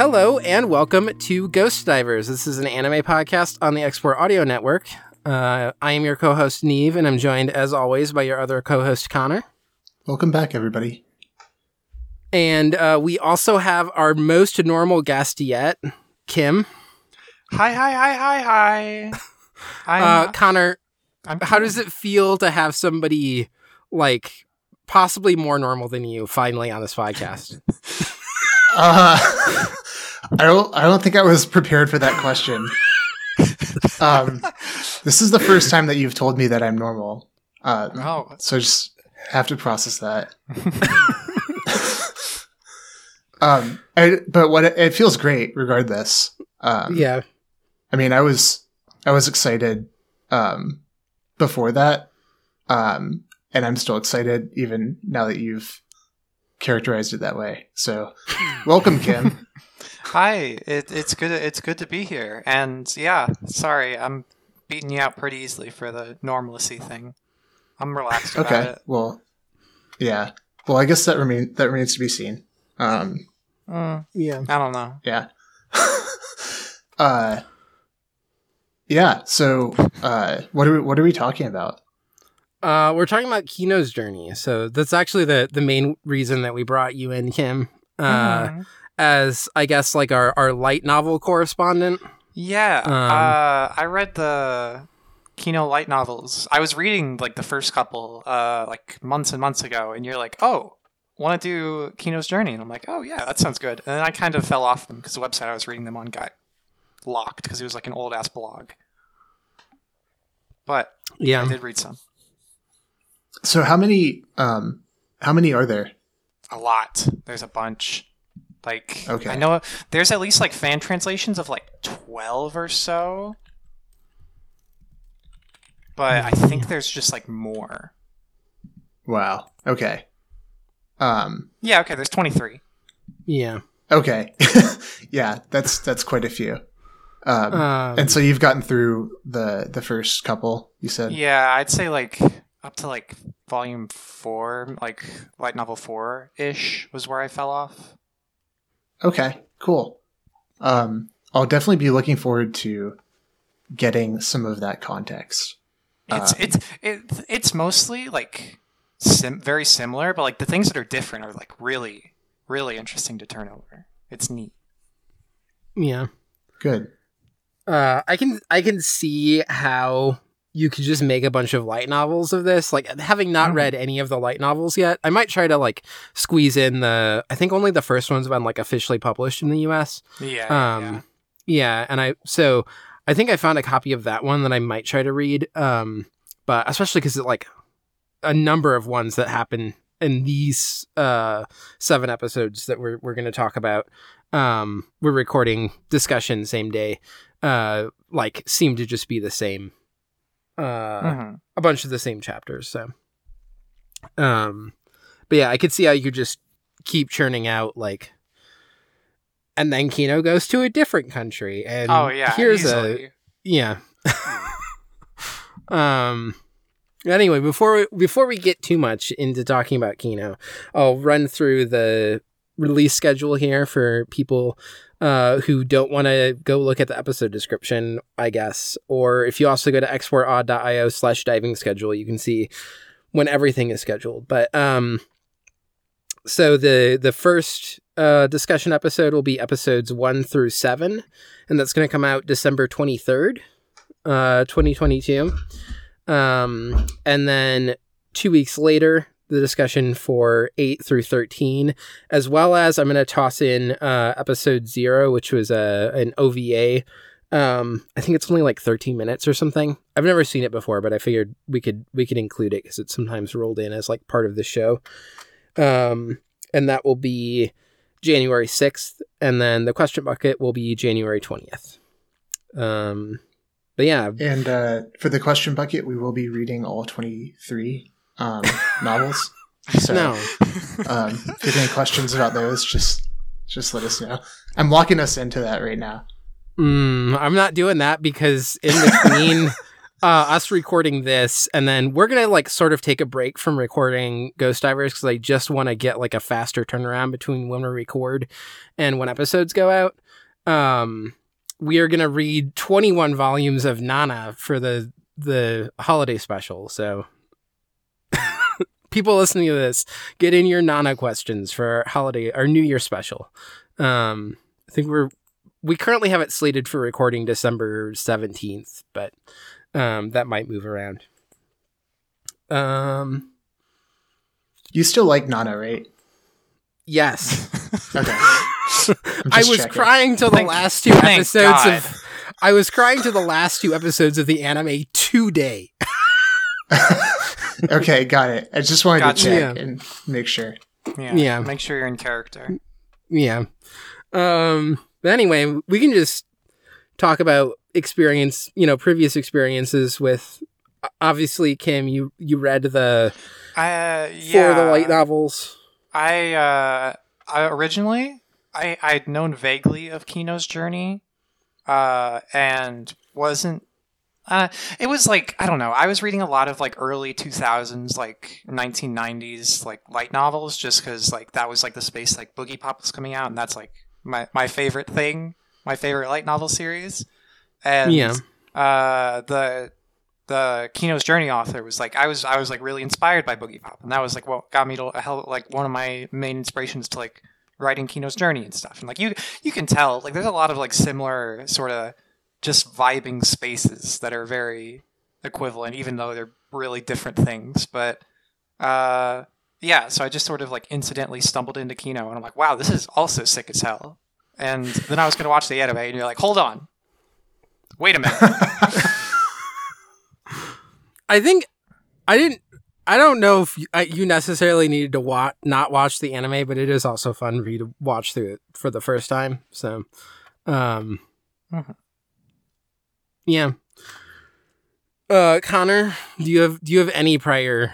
Hello and welcome to Ghost Divers. This is an anime podcast on the Export Audio Network. Uh, I am your co-host Neve, and I'm joined, as always, by your other co-host Connor. Welcome back, everybody. And uh, we also have our most normal guest yet, Kim. Hi, hi, hi, hi, hi. I'm, Uh, Connor, I'm how does it feel to have somebody like possibly more normal than you finally on this podcast? Uh, I don't. I don't think I was prepared for that question. um, this is the first time that you've told me that I'm normal. Uh, Oh, so I just have to process that. um, I, but what it, it feels great regardless. Um, yeah, I mean, I was I was excited um, before that, um, and I'm still excited even now that you've characterized it that way. So, welcome, Kim. Hi. It, it's good. It's good to be here. And yeah, sorry, I'm beating you out pretty easily for the normalcy thing. I'm relaxed about okay, it. well, yeah. Well, I guess that remain that remains to be seen. Um, Mm, yeah. I don't know. yeah. uh, Yeah. So, uh, what are we, what are we talking about? Uh, we're talking about Kino's journey. So that's actually the the main reason that we brought you in, Kim, uh, Mhm. As I guess like our our light novel correspondent. Yeah, Um, uh, I read the Kino light novels. I was reading like the first couple, uh, like months and months ago, and you're like, "Oh, want to do Kino's Journey?" And I'm like, "Oh yeah, that sounds good." And then I kind of fell off them because the website I was reading them on got locked because it was like an old ass blog. But yeah, I did read some, So, how many, um, how many are there? a lot. There's a bunch. Like Okay. I know there's at least like fan translations of like twelve or so. But I think there's just like more. Wow. Okay. Um, Yeah, okay, there's 23. Yeah. okay. yeah, that's, that's quite a few. Um, Um, and so you've gotten through the, the first couple, you said? Yeah, I'd say like up to like volume 4, like light novel 4-ish was where I fell off. Okay, cool. Um, I'll definitely be looking forward to getting some of that context. It's Uh, it's it, it's mostly like sim- very similar, but like the things that are different are like really really interesting to turn over. It's neat. yeah. Good. Uh, I can I can see how you could just make a bunch of light novels of this. Like having not Mm. read any of the light novels yet, I might try to like squeeze in the. I think only the first one's been like officially published in the U.S. Yeah. Um, yeah. yeah, and I so I think I found a copy of that one that I might try to read. Um, but especially because it like a number of ones that happen in these uh seven episodes that we're we're going to talk about. Um, we're recording discussion same day. Uh, like seem to just be the same. Uh, Mhm. a bunch of the same chapters. So, um, but yeah, I could see how you could just keep churning out like, and then Kino goes to a different country, and Oh yeah. here's a yeah. um. Anyway, before we, before we get too much into talking about Kino, I'll run through the release schedule here for people uh, who don't want to go look at the episode description, I guess. Or if you also go to exportodd.io slash diving schedule, you can see when everything is scheduled. But um, so the the first uh, discussion episode will be episodes one through seven, and that's going to come out December twenty third, uh, twenty twenty two. Um, and then two weeks later, the discussion for 8 through 13, as well as I'm going to toss in uh, episode 0, which was a, an OVA. Um, I think it's only like 13 minutes or something. I've never seen it before, but I figured we could we could include it because it's sometimes rolled in as like part of the show. Um, and that will be January 6th, and then the question bucket will be January 20th. Um, but yeah, And uh, for the question bucket, we will be reading all 23 um, novels. So, no. um, if you have any questions about those, just just let us know. I'm locking us into that right now. Mm, I'm not doing that because in between uh, us recording this and then we're gonna like sort of take a break from recording Ghost Divers because I just want to get like a faster turnaround between when we record and when episodes go out. Um, we are gonna read 21 volumes of Nana for the the holiday special. So people listening to this, get in your Nana questions for our holiday our New Year special. Um, I think we're we currently have it slated for recording December 17th, but um, that might move around. Um, You still like Nana, right? yes. Okay. I'm I just was checking. crying to the Thank- last two episodes God. of I was crying to the last two episodes of the anime today. okay, got it. I just wanted Gotcha. to check Yeah. and make sure. Yeah. Yeah. Make sure you're in character. Yeah. Um but anyway, we can just talk about experience, you know, previous experiences with obviously Kim, you you read the Uh, for yeah. the light novels. I uh I originally I I'd known vaguely of Kino's journey uh and wasn't uh it was like I don't know I was reading a lot of like early 2000s like 1990s like light novels just cuz like that was like the space like Boogiepop was coming out and that's like my my favorite thing my favorite light novel series and Yeah. uh, the the Kino's Journey author was like, I was I was like really inspired by Boogiepop, and that was like what got me to hell like one of my main inspirations to like writing Kino's Journey and stuff. And like you you can tell like there's a lot of like similar sort of just vibing spaces that are very equivalent, even though they're really different things. But uh, yeah, so I just sort of like incidentally stumbled into Kino, and I'm like, wow, this is also sick as hell. And then I was going to watch the anime, and you're like, hold on, wait a minute. I think I didn't. I don't know if you, I, you necessarily needed to watch not watch the anime, but it is also fun for you to watch through it for the first time. So, um, Mhm. Yeah. Uh, Connor, do you have do you have any prior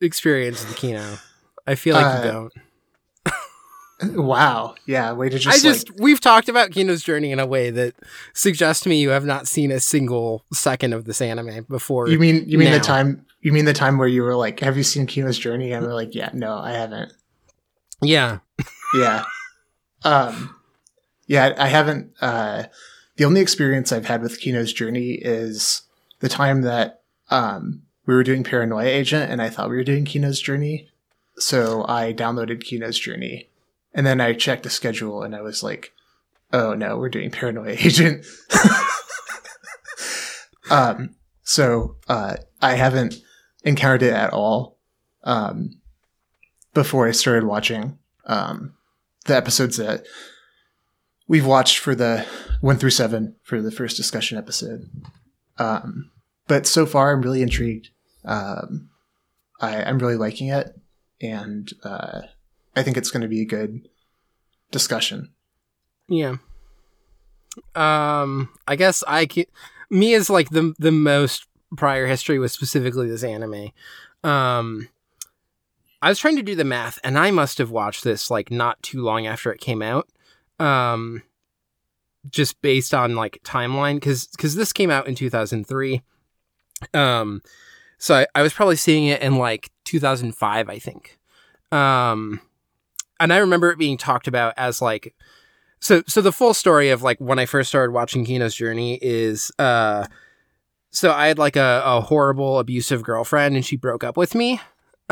experience with Kino? I feel like Uh, you don't. Wow. Yeah. Way to just. I just like, we've talked about Kino's journey in a way that suggests to me you have not seen a single second of this anime before. you mean you mean now. the time you mean the time where you were like, "Have you seen Kino's Journey?" And we're like, "Yeah, no, I haven't." yeah, Yeah. um. Yeah, I haven't. Uh, the only experience I've had with Kino's Journey is the time that um we were doing Paranoia Agent, and I thought we were doing Kino's Journey, so I downloaded Kino's Journey, and then I checked the schedule, and I was like, "Oh no, we're doing Paranoia Agent." um. So uh, I haven't encountered it at all um, before I started watching um, the episodes that we've watched for the one through seven for the first discussion episode. Um, but so far, I'm really intrigued. Um, I, I'm really liking it, and uh, I think it's going to be a good discussion. yeah. Um, I guess I can. Me as like the the most prior history was specifically this anime. Um, I was trying to do the math, and I must have watched this like not too long after it came out. Um, just based on like timeline, because because this came out in two thousand three. Um, so I, I was probably seeing it in like two thousand five, I think. Um, and I remember it being talked about as like so so the full story of like when I first started watching Kino's journey is uh so I had like a, a horrible abusive girlfriend and she broke up with me.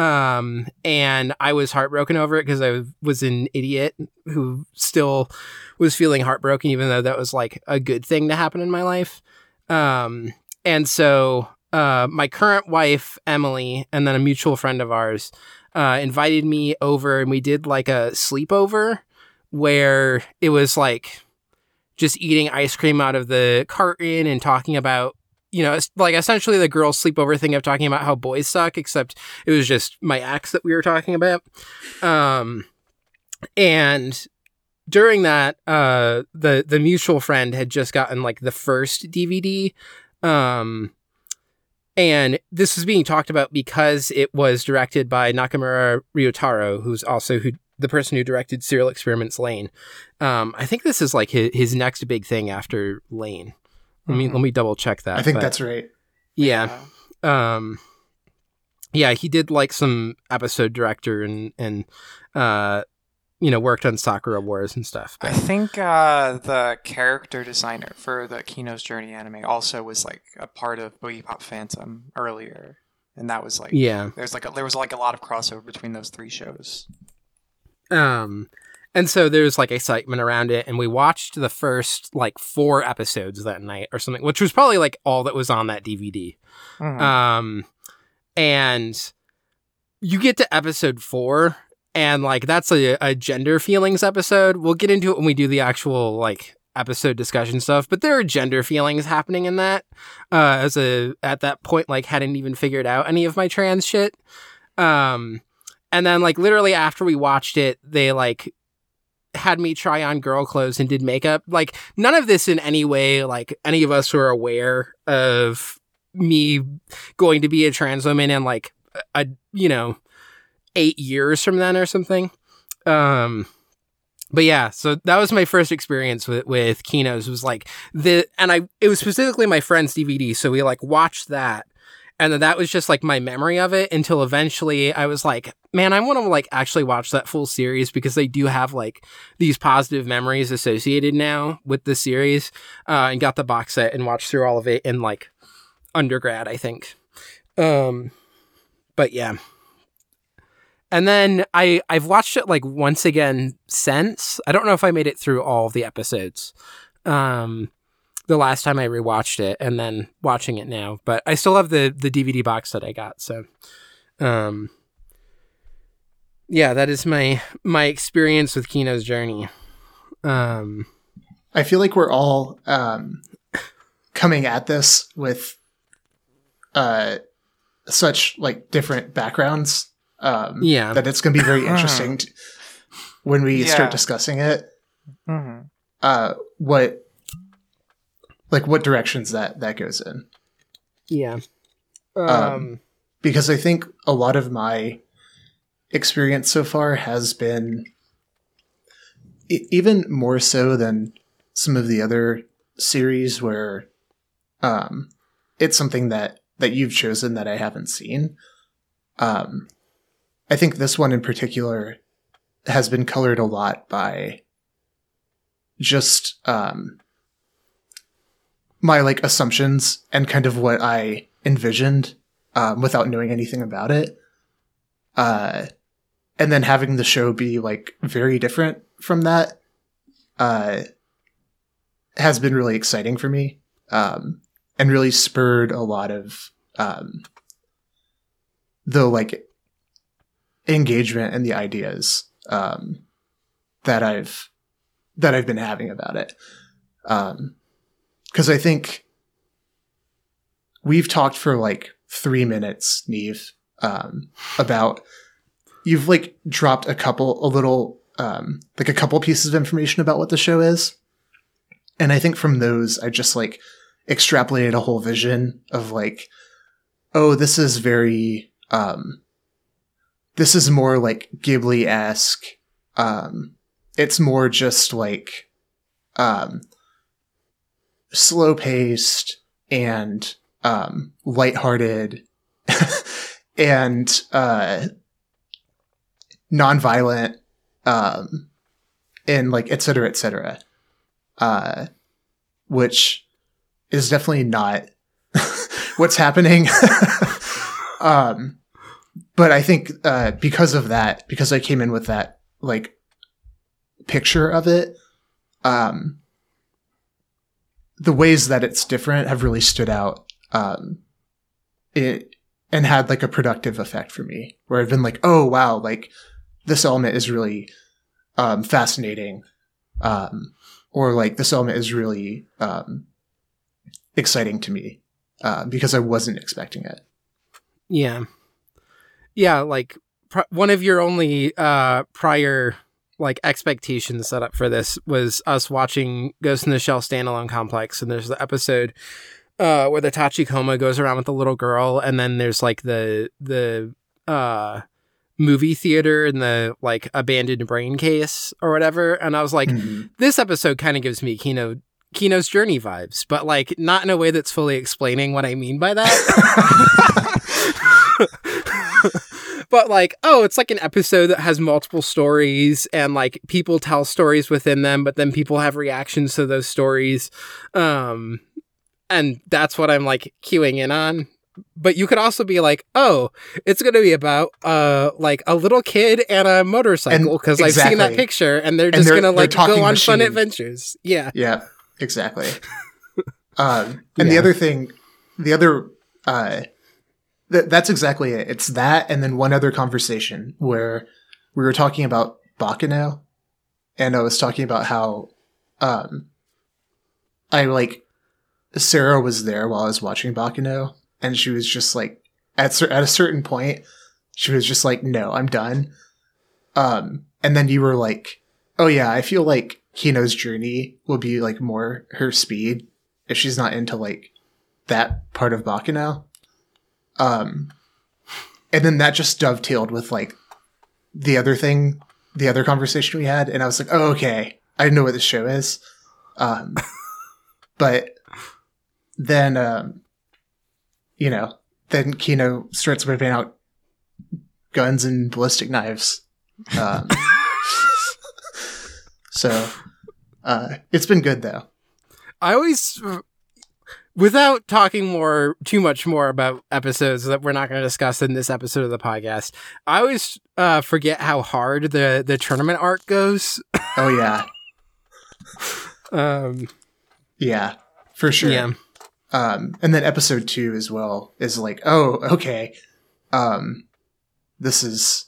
Um and I was heartbroken over it because I was an idiot who still was feeling heartbroken even though that was like a good thing to happen in my life. Um and so uh my current wife Emily and then a mutual friend of ours uh invited me over and we did like a sleepover where it was like just eating ice cream out of the carton and talking about you know it's like essentially the girls sleepover thing of talking about how boys suck except it was just my ex that we were talking about um and during that uh the the mutual friend had just gotten like the first dvd um and this was being talked about because it was directed by Nakamura Ryutaro, who's also who the person who directed Serial Experiments Lain. Um, I think this is like his, his next big thing after Lain. Let me Mhm. let me double check that. I think but- that's right. yeah. Um, yeah, he did like some episode director and and uh, you know worked on Sakura Wars and stuff. I think uh, the character designer for the Kino's Journey anime also was like a part of Boogiepop Phantom earlier, and that was like yeah. there's like a, there was like a lot of crossover between those three shows. Um, and so there's like excitement around it, and we watched the first like four episodes that night or something, which was probably like all that was on that DVD. Mhm. Um, and you get to episode four, and like that's a, a gender feelings episode. We'll get into it when we do the actual like episode discussion stuff, but there are gender feelings happening in that. Uh, as a at that point, like hadn't even figured out any of my trans shit. Um, and then like literally after we watched it, they like had me try on girl clothes and did makeup. Like none of this in any way, like any of us were aware of me going to be a trans woman in like a you know eight years from then or something. Um, but yeah, so that was my first experience with with Kinos. Was like the and I it was specifically my friend's DVD, so we like watched that, and then that was just like my memory of it until eventually I was like, man, I want to like actually watch that full series because they do have like these positive memories associated now with the series. Uh, and got the box set and watched through all of it in like undergrad, I think. Um, but yeah. And then I I've watched it like once again since. I don't know if I made it through all the episodes. Um, the last time I rewatched it and then watching it now. But I still have the the DVD box that I got. So, um, yeah, that is my my experience with Kino's Journey. Um, I feel like we're all um, coming at this with uh, such like different backgrounds. Um, Yeah. that it's going to be very interesting to, when we Yeah. start discussing it. hmm Uh, what like what directions that that goes in? yeah. Um, Um, because I think a lot of my experience so far has been e- even more so than some of the other series where um, it's something that that you've chosen that I haven't seen. Um, I think this one in particular has been colored a lot by just um, my like assumptions and kind of what I envisioned um, without knowing anything about it. Uh, and then having the show be like very different from that uh, has been really exciting for me um, and really spurred a lot of um, the like engagement and the ideas um, that I've that I've been having about it. Because I think we've talked for like three minutes, Neve, um, about you've like dropped a couple, a little, um, like a couple pieces of information about what the show is. And I think from those, I just like extrapolated a whole vision of like, oh, this is very, um, this is more like Ghibli esque. Um, it's more just like, um, slow paced and um, lighthearted and uh, nonviolent, um, and like et cetera, et cetera. Uh, which is definitely not what's happening. um, but I think uh, because of that, because I came in with that like picture of it, um, the ways that it's different have really stood out um, it and had like a productive effect for me where I've been like, oh wow, like this element is really um, fascinating, um, or like this element is really um, exciting to me uh, because I wasn't expecting it. Yeah. Yeah, like pr- one of your only uh prior like expectations set up for this was us watching Ghost in the Shell standalone complex and there's the episode uh where the Tachikoma goes around with the little girl and then there's like the the uh movie theater and the like abandoned brain case or whatever and I was like Mhm. this episode kind of gives me Kino Kino's journey vibes, but like not in a way that's fully explaining what I mean by that. but like, oh, it's like an episode that has multiple stories and like people tell stories within them, but then people have reactions to those stories. Um and that's what I'm like queuing in on. But you could also be like, oh, it's going to be about uh like a little kid and a motorcycle because I've seen that picture and they're just going to like go on fun adventures. Yeah. Yeah, exactly. um, and the other thing, the other, uh, th- that's exactly it. It's that, and then one other conversation where we were talking about Baccano, and I was talking about how, um, I like Sarah was there while I was watching Baccano, and she was just like at at a certain point, she was just like, "No, I'm done." Um, and then you were like, "Oh yeah, I feel like Kino's journey will be like more her speed if she's not into like that part of Baccano." Um, and then that just dovetailed with like the other thing, the other conversation we had, and I was like, "Oh, okay, I know what this show is." Um, but then, um, you know, then Kino starts whipping out guns and ballistic knives. Um, so uh, it's been good though. I always, without talking more, too much more about episodes that we're not going to discuss in this episode of the podcast, I always uh, forget how hard the the tournament arc goes. Oh yeah, Um, yeah, for sure. Yeah, Um, and then episode two as well is like, oh, okay, um, this is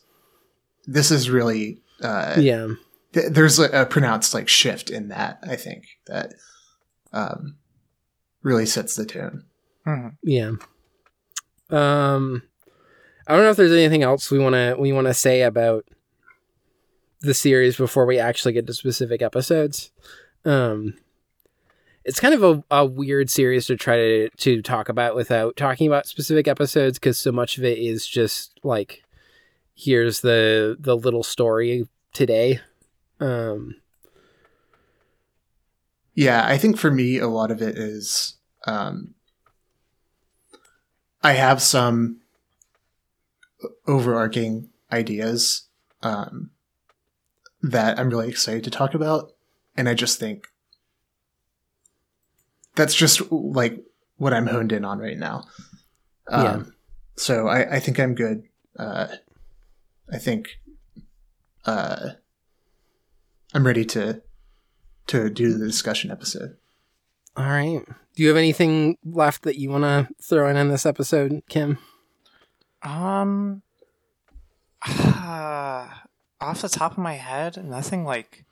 this is really uh, yeah, th- there's a, a pronounced like shift in that. I think that um, really sets the tone. Mhm. yeah. Um, I don't know if there's anything else we want to we want to say about the series before we actually get to specific episodes. Um, it's kind of a, a weird series to try to to talk about without talking about specific episodes because so much of it is just like here's the the little story today. Um, Yeah, I think for me, a lot of it is um, I have some overarching ideas um, that I'm really excited to talk about, and I just think that's just like what I'm honed in on right now. Um, Yeah. So I, I think I'm good. Uh, I think uh, I'm ready to to do the discussion episode. all right. Do you have anything left that you want to throw in on this episode, Kim? Um, off the top of my head, nothing like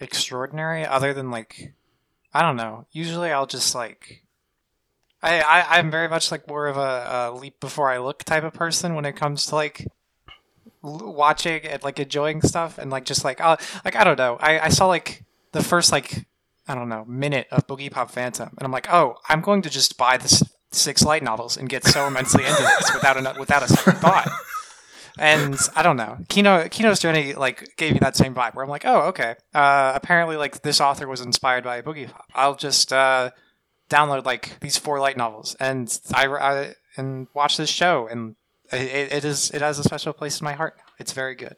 extraordinary other than like I don't know. Usually, I'll just like I, I I'm very much like more of a, a leap before I look type of person when it comes to like l- watching and like enjoying stuff and like just like uh like I don't know. I I saw like the first like I don't know minute of Boogiepop Phantom and I'm like oh I'm going to just buy this six light novels and get so immensely into this without a without a second thought. And I don't know, Kino Kino's journey like gave me that same vibe where I'm like, oh, okay. Uh, apparently, like this author was inspired by Boogiepop. I'll just uh, download like these four light novels and I, I and watch this show, and it, it is it has a special place in my heart. It's very good.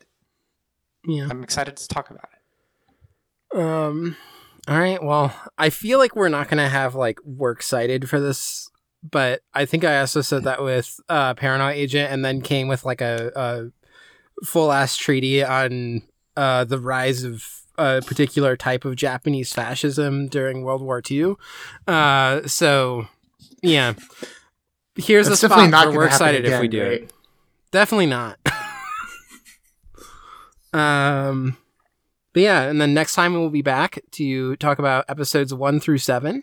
Yeah. I'm excited to talk about it. Um. All right. Well, I feel like we're not gonna have like work cited for this, but I think I also said that with uh, Paranoia Agent, and then came with like a, a full ass treaty on uh, the rise of a particular type of Japanese fascism during World War II. Uh, so yeah, here's That's a spot not where we're excited if we do right? it. Definitely not. um, but yeah, and then next time we'll be back to talk about episodes one through seven.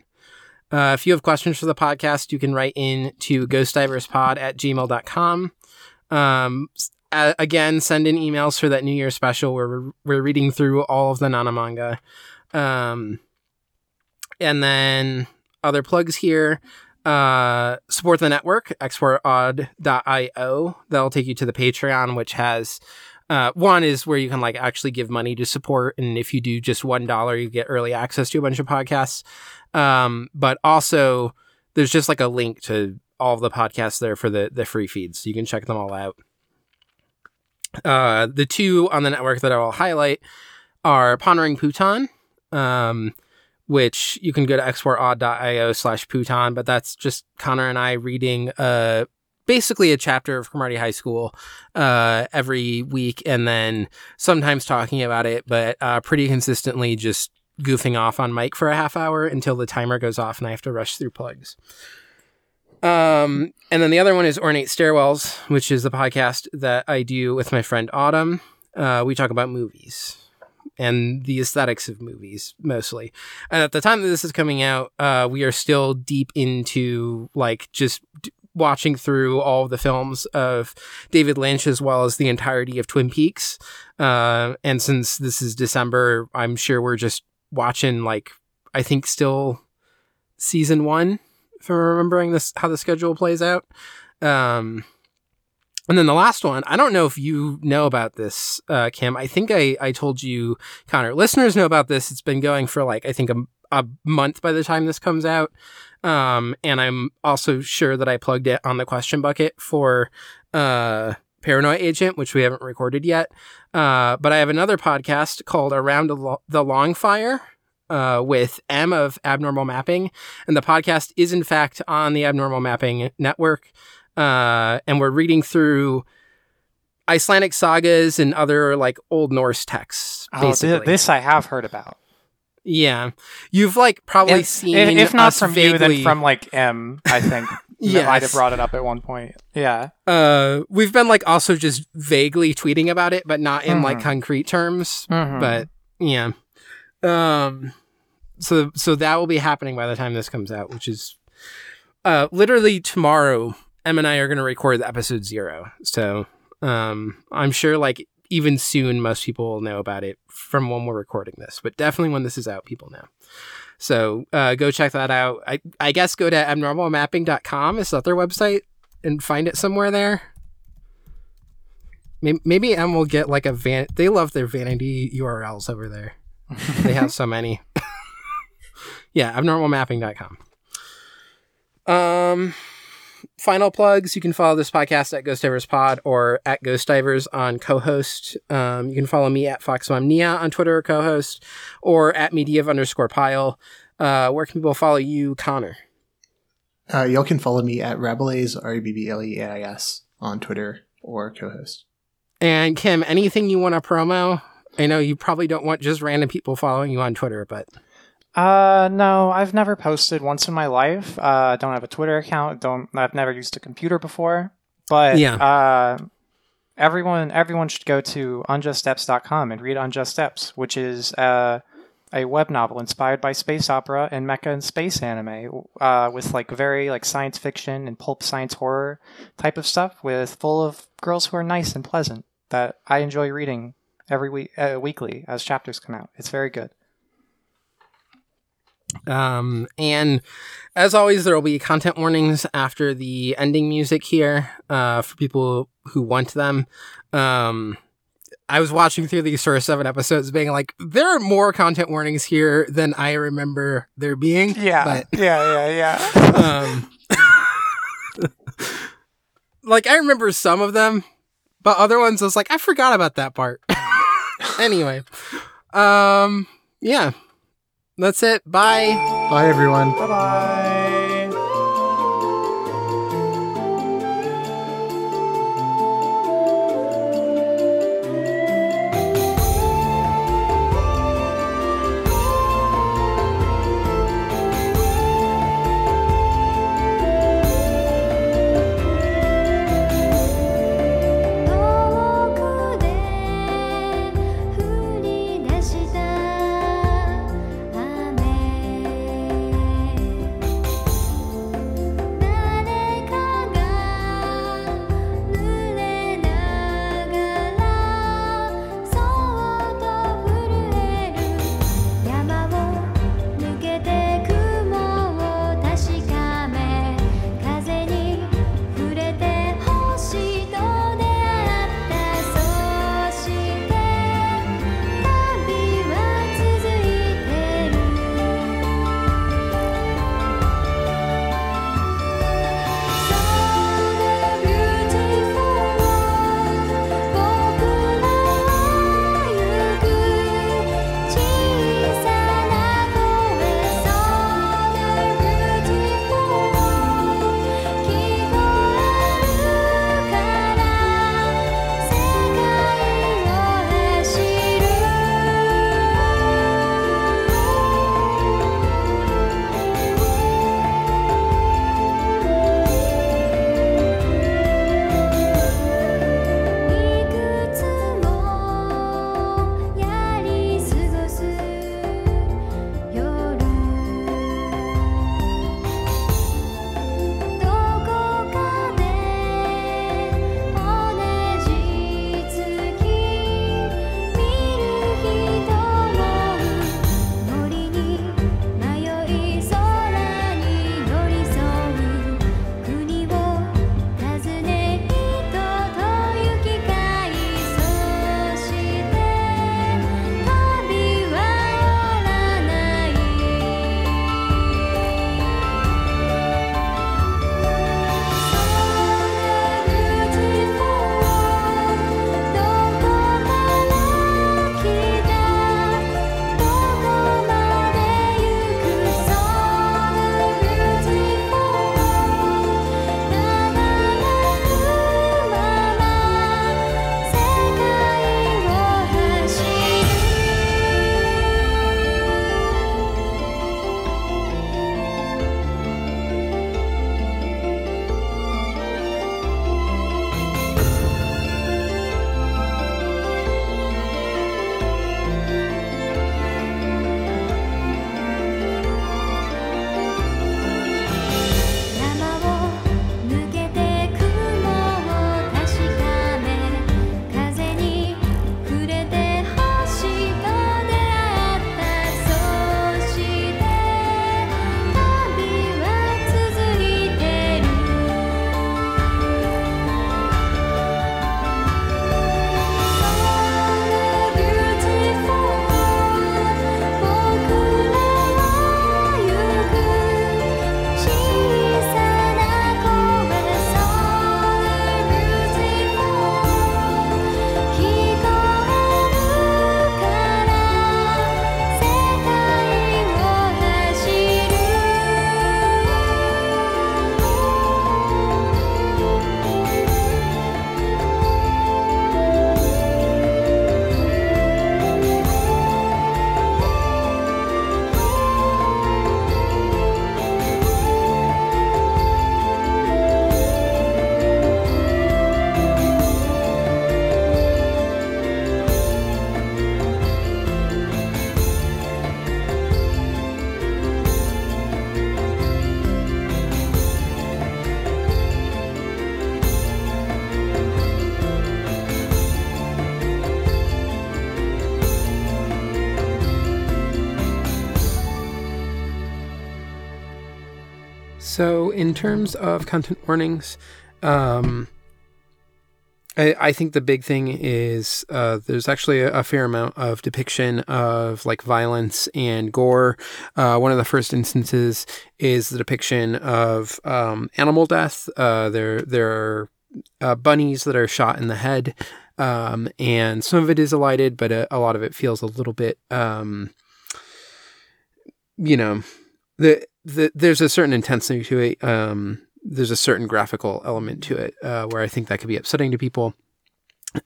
Uh, if you have questions for the podcast, you can write in to ghostdiverspod at gmail.com. Um, again, send in emails for that New Year special where we're, we're reading through all of the Nana manga. Um, and then other plugs here. Uh, support the network, exportodd.io. That'll take you to the Patreon, which has uh, one is where you can like actually give money to support, and if you do just one dollar, you get early access to a bunch of podcasts. Um, but also, there's just like a link to all the podcasts there for the the free feeds, so you can check them all out. Uh, the two on the network that I will highlight are Pondering Puton, um, which you can go to exportodd.io slash Puton, but that's just Connor and I reading uh basically a chapter of Cromartie High School uh, every week, and then sometimes talking about it, but uh, pretty consistently just goofing off on mic for a half hour until the timer goes off and I have to rush through plugs. Um, and then the other one is Ornate Stairwells, which is the podcast that I do with my friend Autumn. Uh, we talk about movies and the aesthetics of movies mostly. And at the time that this is coming out, uh, we are still deep into like just d- watching through all the films of David Lynch as well as the entirety of Twin Peaks. Uh, and since this is December, I'm sure we're just watching like I think still season one, if I'm remembering this how the schedule plays out. Um, and then the last one, I don't know if you know about this, uh, Kim. I think I, I told you, Connor. Listeners know about this. It's been going for like, I think a, a month by the time this comes out. Um, and I'm also sure that I plugged it on the question bucket for uh, Paranoia Agent, which we haven't recorded yet. Uh, but I have another podcast called Around the, Long Fire. Uh, with M of Abnormal Mapping. And the podcast is, in fact, on the Abnormal Mapping Network. Uh, and we're reading through Icelandic sagas and other like Old Norse texts. Oh, Basically. thi- this I have heard about. Yeah, you've like probably If, seen if, if not from you, then from like M, I think. yeah, might have brought it up at one point. Yeah. Uh, we've been like also just vaguely tweeting about it, but not in like Mhm. concrete terms. Mhm. But yeah, um, so so that will be happening by the time this comes out, which is uh literally tomorrow. Em and I are going to record episode zero, so um, I'm sure like even soon most people will know about it from when we're recording this, but definitely when this is out, people know. So uh, go check that out. I, I guess go to abnormalmapping.com is that their website and find it somewhere there. Maybe, maybe M will get like a van. They love their vanity URLs over there. They have so many. yeah, abnormalmapping.com. Um, final plugs. You can follow this podcast at Ghost Divers Pod or at Ghost Divers on co-host. Um, you can follow me at FoxMomNia on Twitter or co-host or at Mediev underscore pile. Uh, where can people follow you, Connor? Uh, y'all can follow me at Rabelais, R E B B L E A I S, on Twitter or co host. And Kim, anything you want to promo? I know you probably don't want just random people following you on Twitter, but Uh, no, I've never posted once in my life. Uh, don't have a Twitter account. Don't. I've never used a computer before. But Yeah. uh, everyone, everyone should go to unjuststeps.com and read Unjust Steps, which is uh, a web novel inspired by space opera and mecha and space anime, uh, with like very like science fiction and pulp science horror type of stuff, with full of girls who are nice and pleasant that I enjoy reading every week, uh, weekly as chapters come out. It's very good. Um, and as always, there will be content warnings after the ending music here uh, for people who want them. Um, I was watching through these first seven episodes, being like, there are more content warnings here than I remember there being. Yeah, But yeah, yeah, yeah. um, like I remember some of them, but other ones I was like, I forgot about that part. anyway, um, yeah, that's it. Bye. Bye, everyone. bye bye. So, in terms of content warnings, um, I, I think the big thing is uh, there's actually a, a, fair amount of depiction of like violence and gore. Uh, one of the first instances is the depiction of um, animal death. Uh, there there are uh, bunnies that are shot in the head, um, and some of it is elided, but a, a, lot of it feels a little bit, um, you know, the, the there's a certain intensity to it. Um, there's a certain graphical element to it uh, where I think that could be upsetting to people.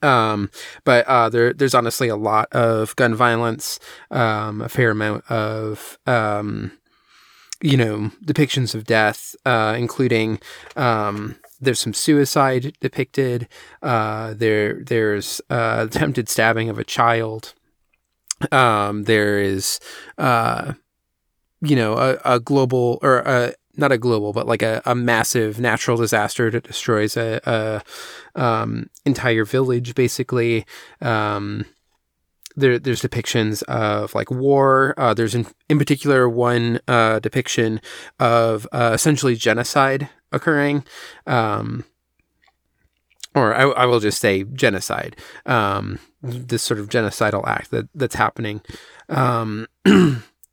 Um, but uh, there, there's honestly a lot of gun violence, um, a fair amount of, um, you know, depictions of death, uh, including um, there's some suicide depicted. Uh, there, there's uh, attempted stabbing of a child. Um, there is, uh, you know, a, a global or a not a global, but like a, a massive natural disaster that destroys a, a um, entire village, basically. Um, there, there's depictions of like war. Uh, there's in, in particular one uh, depiction of uh, essentially genocide occurring. Um, or I, I, will just say genocide. Um, this sort of genocidal act that that's happening. Um,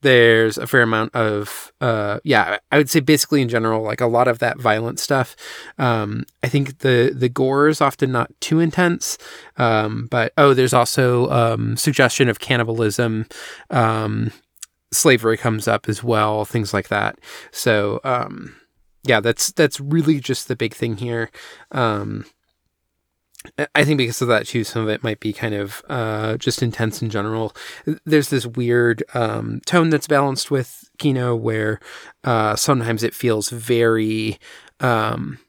there's a fair amount of uh, yeah i would say basically in general like a lot of that violent stuff. Um, i think the the gore is often not too intense um, but oh there's also um, suggestion of cannibalism um, slavery comes up as well things like that. So um, yeah that's that's really just the big thing here. Um, I think because of that too, some of it might be kind of uh, just intense in general. There's this weird um, tone that's balanced with Kino, where uh, sometimes it feels very. Um,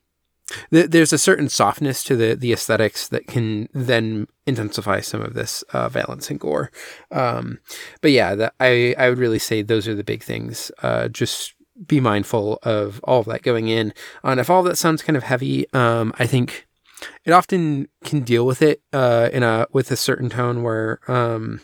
th- there's a certain softness to the the aesthetics that can then intensify some of this uh, violence and gore. Um, but yeah, I I would really say those are the big things. Uh, just be mindful of all of that going in. And if all that sounds kind of heavy, um, I think it often can deal with it uh, in a with a certain tone where um,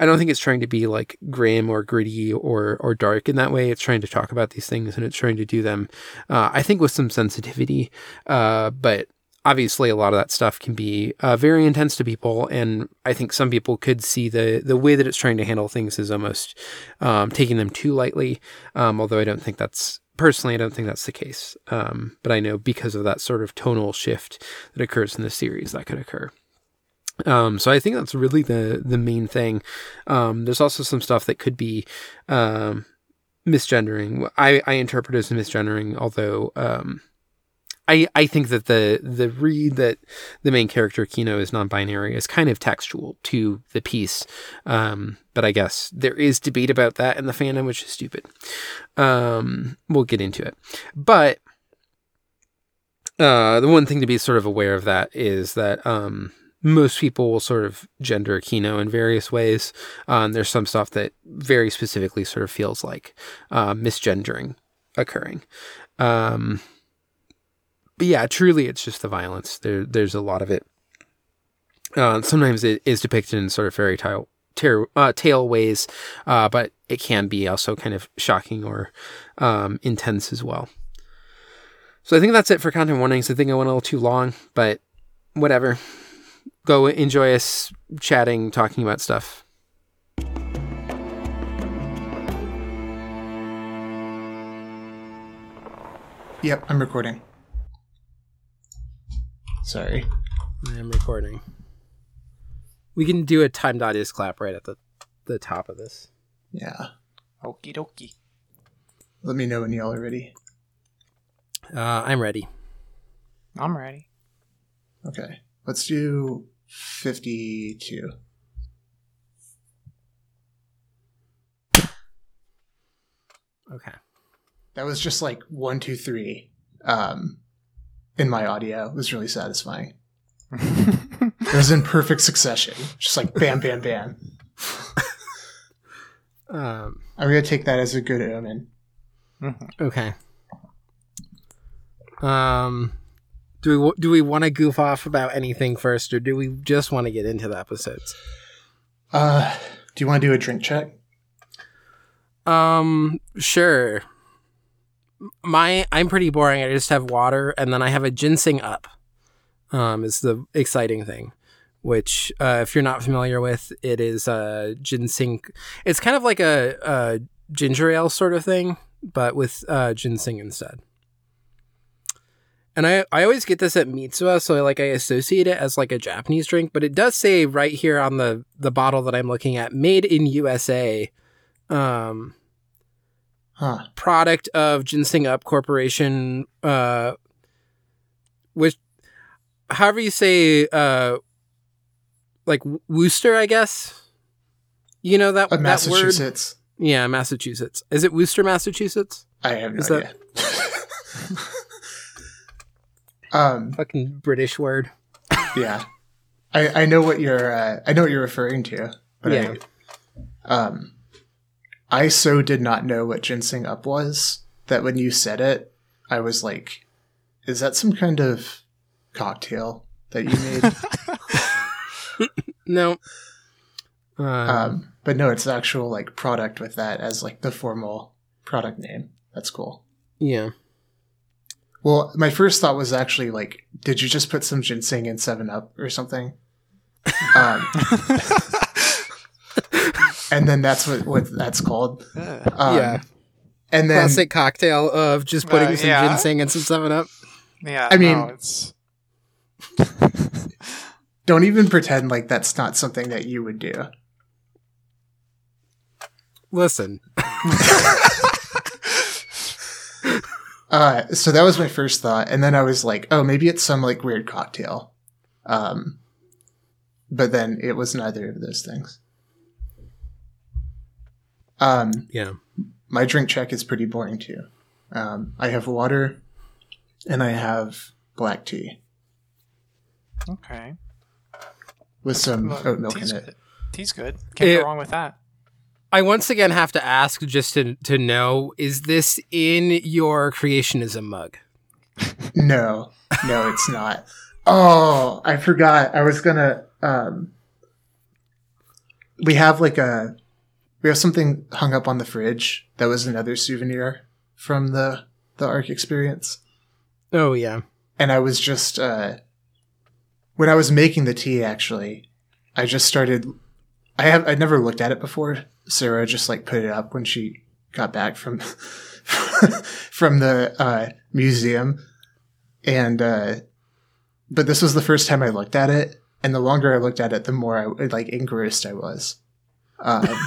I don't think it's trying to be like grim or gritty or or dark in that way. It's trying to talk about these things and it's trying to do them, uh, I think, with some sensitivity. Uh, but obviously, a lot of that stuff can be uh, very intense to people, and I think some people could see the the way that it's trying to handle things is almost um, taking them too lightly. Um, although I don't think that's personally, I don't think that's the case. Um, but I know because of that sort of tonal shift that occurs in the series, that could occur. Um, so I think that's really the the main thing. Um, there's also some stuff that could be um, misgendering. I, I interpret as misgendering, although um, I, I think that the the read that the main character Kino is non-binary is kind of textual to the piece, um, but I guess there is debate about that in the fandom, which is stupid. Um, we'll get into it, but uh, the one thing to be sort of aware of that is that um, most people will sort of gender Kino in various ways. Um, there's some stuff that very specifically sort of feels like uh, misgendering occurring. Um, but yeah, truly, it's just the violence. There, there's a lot of it. Uh, sometimes it is depicted in sort of fairy tale, ter- uh, tale ways, uh, but it can be also kind of shocking or um, intense as well. So I think that's it for content warnings. I think I went a little too long, but whatever. Go enjoy us chatting, talking about stuff. Yep, I'm recording. Sorry. I'm recording. We can do a timed audience clap right at the, the top of this. Yeah. Okie dokie. Let me know when y'all are ready. Uh, I'm ready. I'm ready. Okay. Let's do 52. Okay. That was just like one, two, three. Um, in my audio. It was really satisfying. it was in perfect succession, just like bam, bam, bam. um, I'm gonna take that as a good omen. Mm-hmm. Okay. Um, do we do we want to goof off about anything first, or do we just want to get into the episodes? Uh, do you want to do a drink check? Um, sure. My I'm pretty boring. I just have water, and then I have a ginseng up. Um, is the exciting thing, which uh, if you're not familiar with, it is a ginseng. It's kind of like a, a ginger ale sort of thing, but with uh, ginseng instead. And I, I always get this at Mitsuwa, so like I associate it as like a Japanese drink, but it does say right here on the the bottle that I'm looking at, made in USA. Um, Huh. product of Ginseng Up Corporation, uh, which, however you say, uh, like Worcester, I guess. You know that Uh, that word? Massachusetts. Yeah, Massachusetts. Is it Worcester, Massachusetts? I have no Is that- idea. um. Fucking British word. Yeah. I I know what you're. Uh, I know what you're referring to. But Yeah. I, um. I so did not know what ginseng up was that when you said it, I was like, "Is that some kind of cocktail that you made?" No. Uh, um, but no, it's the actual like product with that as like the formal product name. That's cool. yeah. Well, my first thought was actually like, did you just put some ginseng in Seven Up or something? Um, and then that's what what that's called. Um, Yeah. And then Classic cocktail of just putting Uh, some yeah. ginseng and some Seven Up. yeah, I mean- no, it's don't even pretend like that's not something that you would do. Listen, Uh, so that was my first thought, and then I was like, oh, maybe it's some like weird cocktail. Um, but then it was neither of those things. Um, yeah. my drink check is pretty boring too. Um, I have water, and I have black tea okay. with some Well, oat milk in it. good. Tea's good. Can't It- go wrong with that. I once again have to ask just to to know: is this in your creationism mug? No, no, it's not. Oh, I forgot. I was gonna. Um, we have like a, we have something hung up on the fridge that was another souvenir from the the Ark experience, Oh yeah. and I was just uh, when I was making the tea. Actually, I just started. I have I'd never looked at it before. Sarah just like put it up when she got back from from the uh, museum, and uh, but this was the first time I looked at it, and the longer I looked at it, the more I like engrossed I was. Um,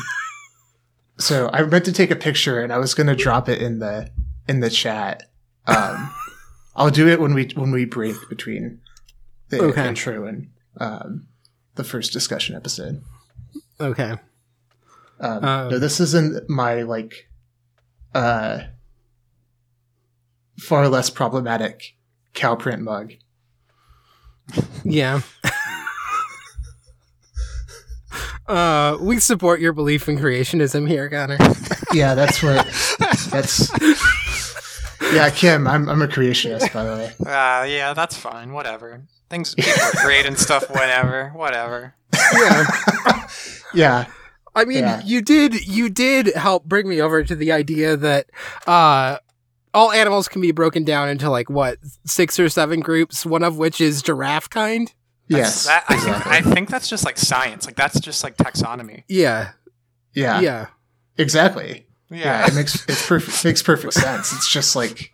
so I meant to take a picture, and I was going to drop it in the in the chat. Um, I'll do it when we when we break between the Okay. intro and um, the first discussion episode. Okay. Um, Um, no, this isn't my like uh, far less problematic cow print mug. Yeah. uh, we support your belief in creationism here, Connor. Yeah, that's what. that's. Yeah, Kim, I'm I'm a creationist, by the way. Uh, yeah, that's fine. Whatever. Things people are great and stuff. Whatever. Whatever. Yeah. Yeah, I mean, Yeah. you did you did help bring me over to the idea that uh all animals can be broken down into like what six or seven groups, one of which is giraffe kind. Yes, That, I, think. I think that's just like science. Like that's just like taxonomy. Yeah, yeah, yeah, exactly. Yeah, Yeah. it makes it's perfect makes perfect sense. It's just like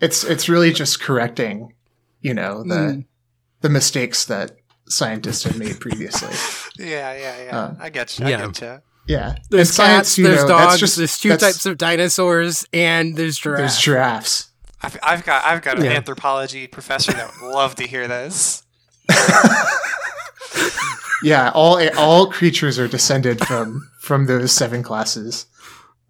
it's it's really just correcting, you know, the Mm. the mistakes that scientists had made previously. yeah. Yeah. Yeah. Uh, I get you. I yeah. get you. Yeah, There's And science, cats, you there's know, that's dogs, just- there's two that's- types of dinosaurs, and there's There's giraffes. giraffes. I've, I've got I've got an Yeah. anthropology professor that would love to hear this. Yeah, all all creatures are descended from from those seven classes.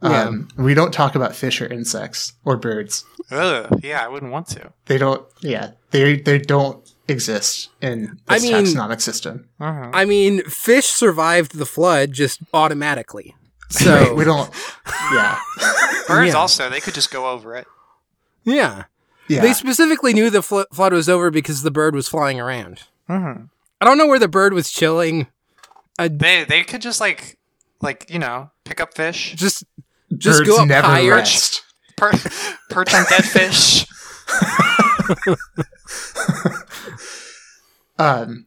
Um, We don't talk about fish or insects or birds. Ugh. Yeah, I wouldn't want to. They don't. Yeah, they they don't exist in I this mean- taxonomic system. Uh-huh. I mean, fish survived the flood just automatically. So we don't. Yeah, Birds yeah. also they could just go over it. yeah, yeah. they specifically knew the fl- flood was over because the bird was flying around. Mm-hmm. I don't know where the bird was chilling. I They they could just like like you know pick up fish. just just Birds go up never higher. rest. per- perch on dead fish. Um,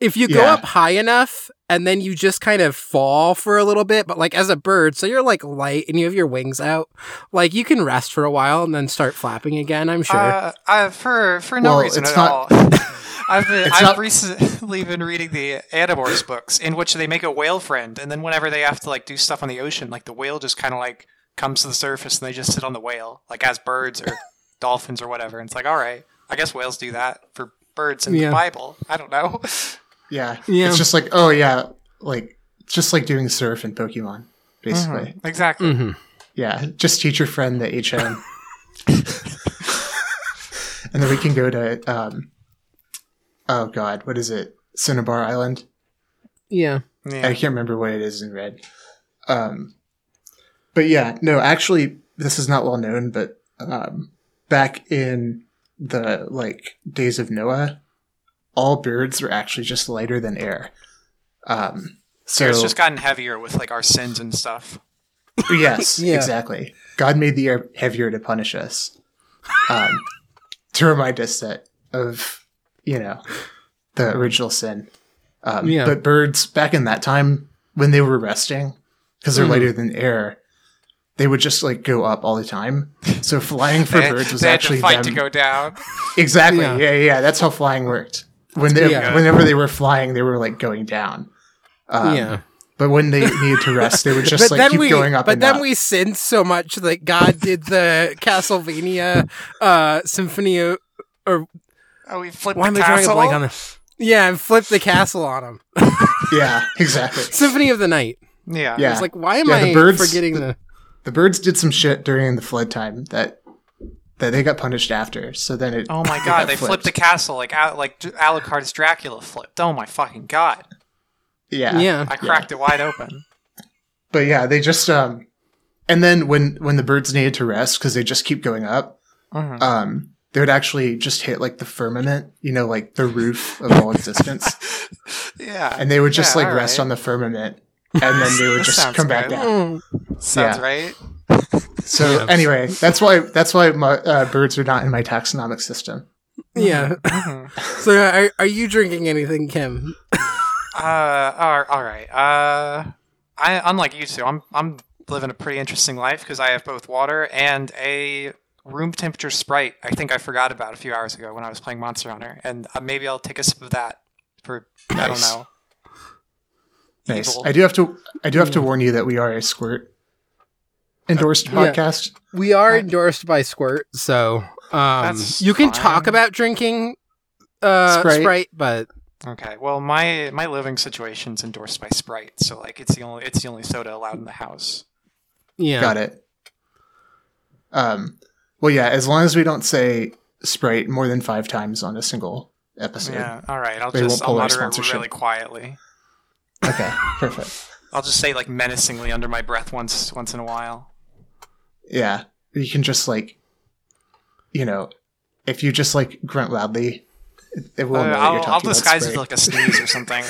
If you go Yeah. up high enough and then you just kind of fall for a little bit, but like as a bird, so you're like light and you have your wings out, like you can rest for a while and then start flapping again. I'm sure. Uh, uh, for for no Well, reason it's at not- all. I've been, It's I've not- recently been reading the Animorphs books, in which they make a whale friend, and then whenever they have to like do stuff on the ocean, like the whale just kind of like comes to the surface and they just sit on the whale, like as birds or dolphins or whatever. And it's like, all right, I guess whales do that for birds in Yeah. the Bible. I don't know. yeah. Yeah. It's just like, oh yeah, like just like doing surf in Pokemon, basically. Mhm, exactly. hmm Yeah. Just teach your friend the HM. and then we can go to um oh god, what is it? Cinnabar Island? Yeah. Yeah. I can't remember what it is in red. Um, but yeah, no, actually, this is not well known, but um, back in the like days of Noah, all birds were actually just lighter than air. Um, so it's just gotten heavier with like our sins and stuff. yes, Yeah. exactly. God made the air heavier to punish us, um, to remind us that of you know the original sin. Um, Yeah. But birds back in that time when they were resting, because they're Mhm. lighter than air, they would just like go up all the time. So flying for They, birds was they had actually to fight them. to go down. Exactly. Yeah. Yeah. yeah, That's how flying worked. When they, Yeah. whenever they were flying, they were like going down. Um, yeah. But when they needed to rest, they would just but like then keep we, going up but and then up. we sinned so much that God did the Castlevania uh, symphony. Of, or Oh, we flipped why am the I drawing a castle. blank on this? Yeah, and flipped the castle on him. yeah, exactly. Symphony of the Night. yeah. Yeah. It's like, why am Yeah, I the birds- forgetting the- the? The birds did some shit during the flood time that that they got punished after. So then it. Oh my god, they flipped the castle like Al- like Dr- Alucard's Dracula flipped. Oh my fucking god. Yeah. Yeah. I cracked it wide open. But yeah, they just um, and then when when the birds needed to rest because they just keep going up, Mhm. um, they would actually just hit like the firmament, you know, like the roof of all existence, Yeah. and they would just Yeah, like rest right. on the firmament, and then they would just sounds come back good. down. Sounds yeah. right. So Yeah. anyway, that's why that's why my, uh, birds are not in my taxonomic system. Yeah. Mhm. So are, are you drinking anything, Kim? Uh, all all right. Uh, I unlike you two, I'm I'm living a pretty interesting life because I have both water and a room temperature Sprite. I think I forgot about a few hours ago when I was playing Monster Hunter, and uh, maybe I'll take a sip of that for I don't know. Nice. Evil. I do have to I do have to warn you that we are a squirt endorsed Uh, Yeah. podcast. We are endorsed by Squirt, so um, you can talk about drinking uh, Sprite. Sprite. but Okay. Well, my my living situation's endorsed by Sprite, so like it's the only it's the only soda allowed in the house. yeah, Got it. Um, well, yeah, as long as we don't say Sprite more than five times on a single episode. Yeah. All right. I'll just won't I'll pull our mutter it sponsorship. really quietly. Okay, perfect. I'll just say like menacingly under my breath once once in a while. Yeah, you can just like, you know, if you just like grunt loudly, it, it will Uh, know that I'll, you're I'll talking about disguise it like a sneeze or something.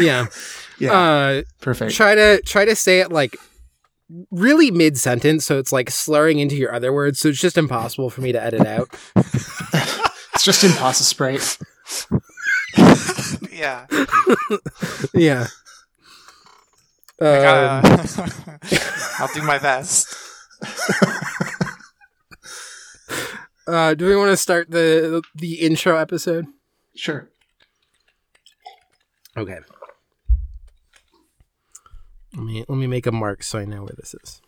yeah. yeah, Uh, perfect. try to try to say it like really mid sentence, so it's like slurring into your other words. So it's just impossible for me to edit out. it's just impossible Sprite. yeah. yeah. I Um, gotta- I'll do my best. uh, do we want to start the the intro episode? Sure. Okay. Let me let me make a mark so I know where this is.